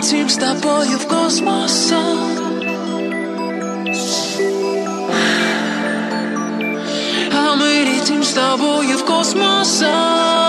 team seems boy, you've caused my soul. How many times boy, you've caused my soul.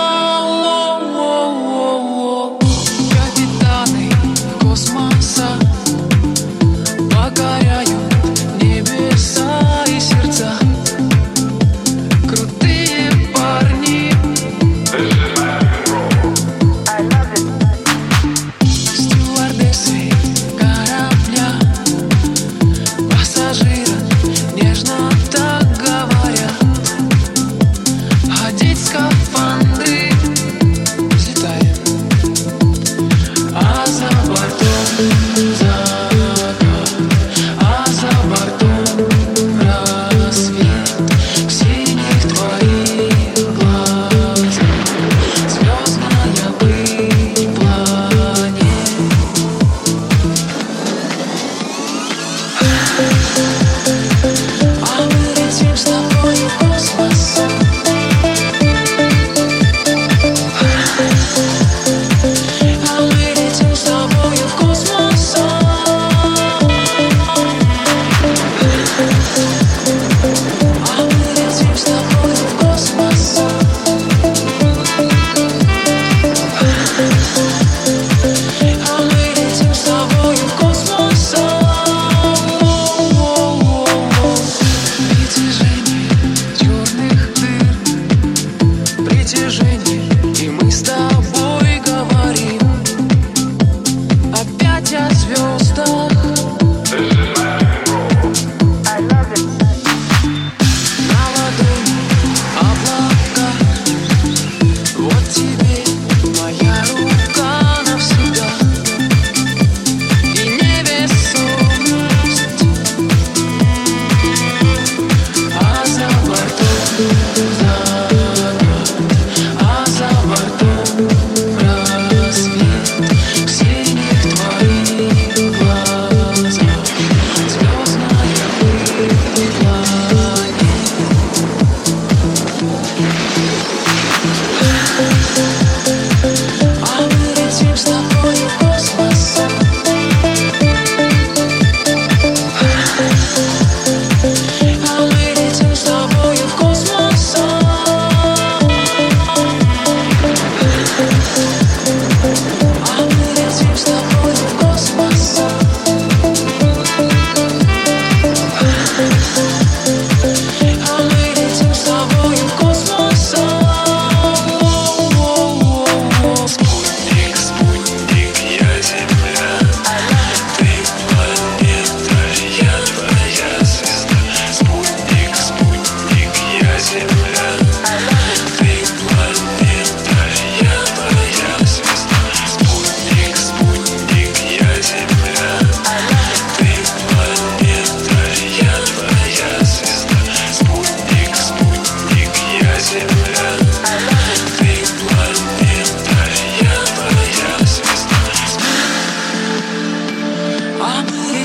Thank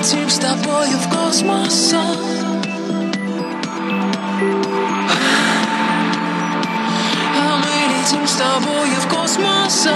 летим с тобою в космос А мы летим с тобою в космос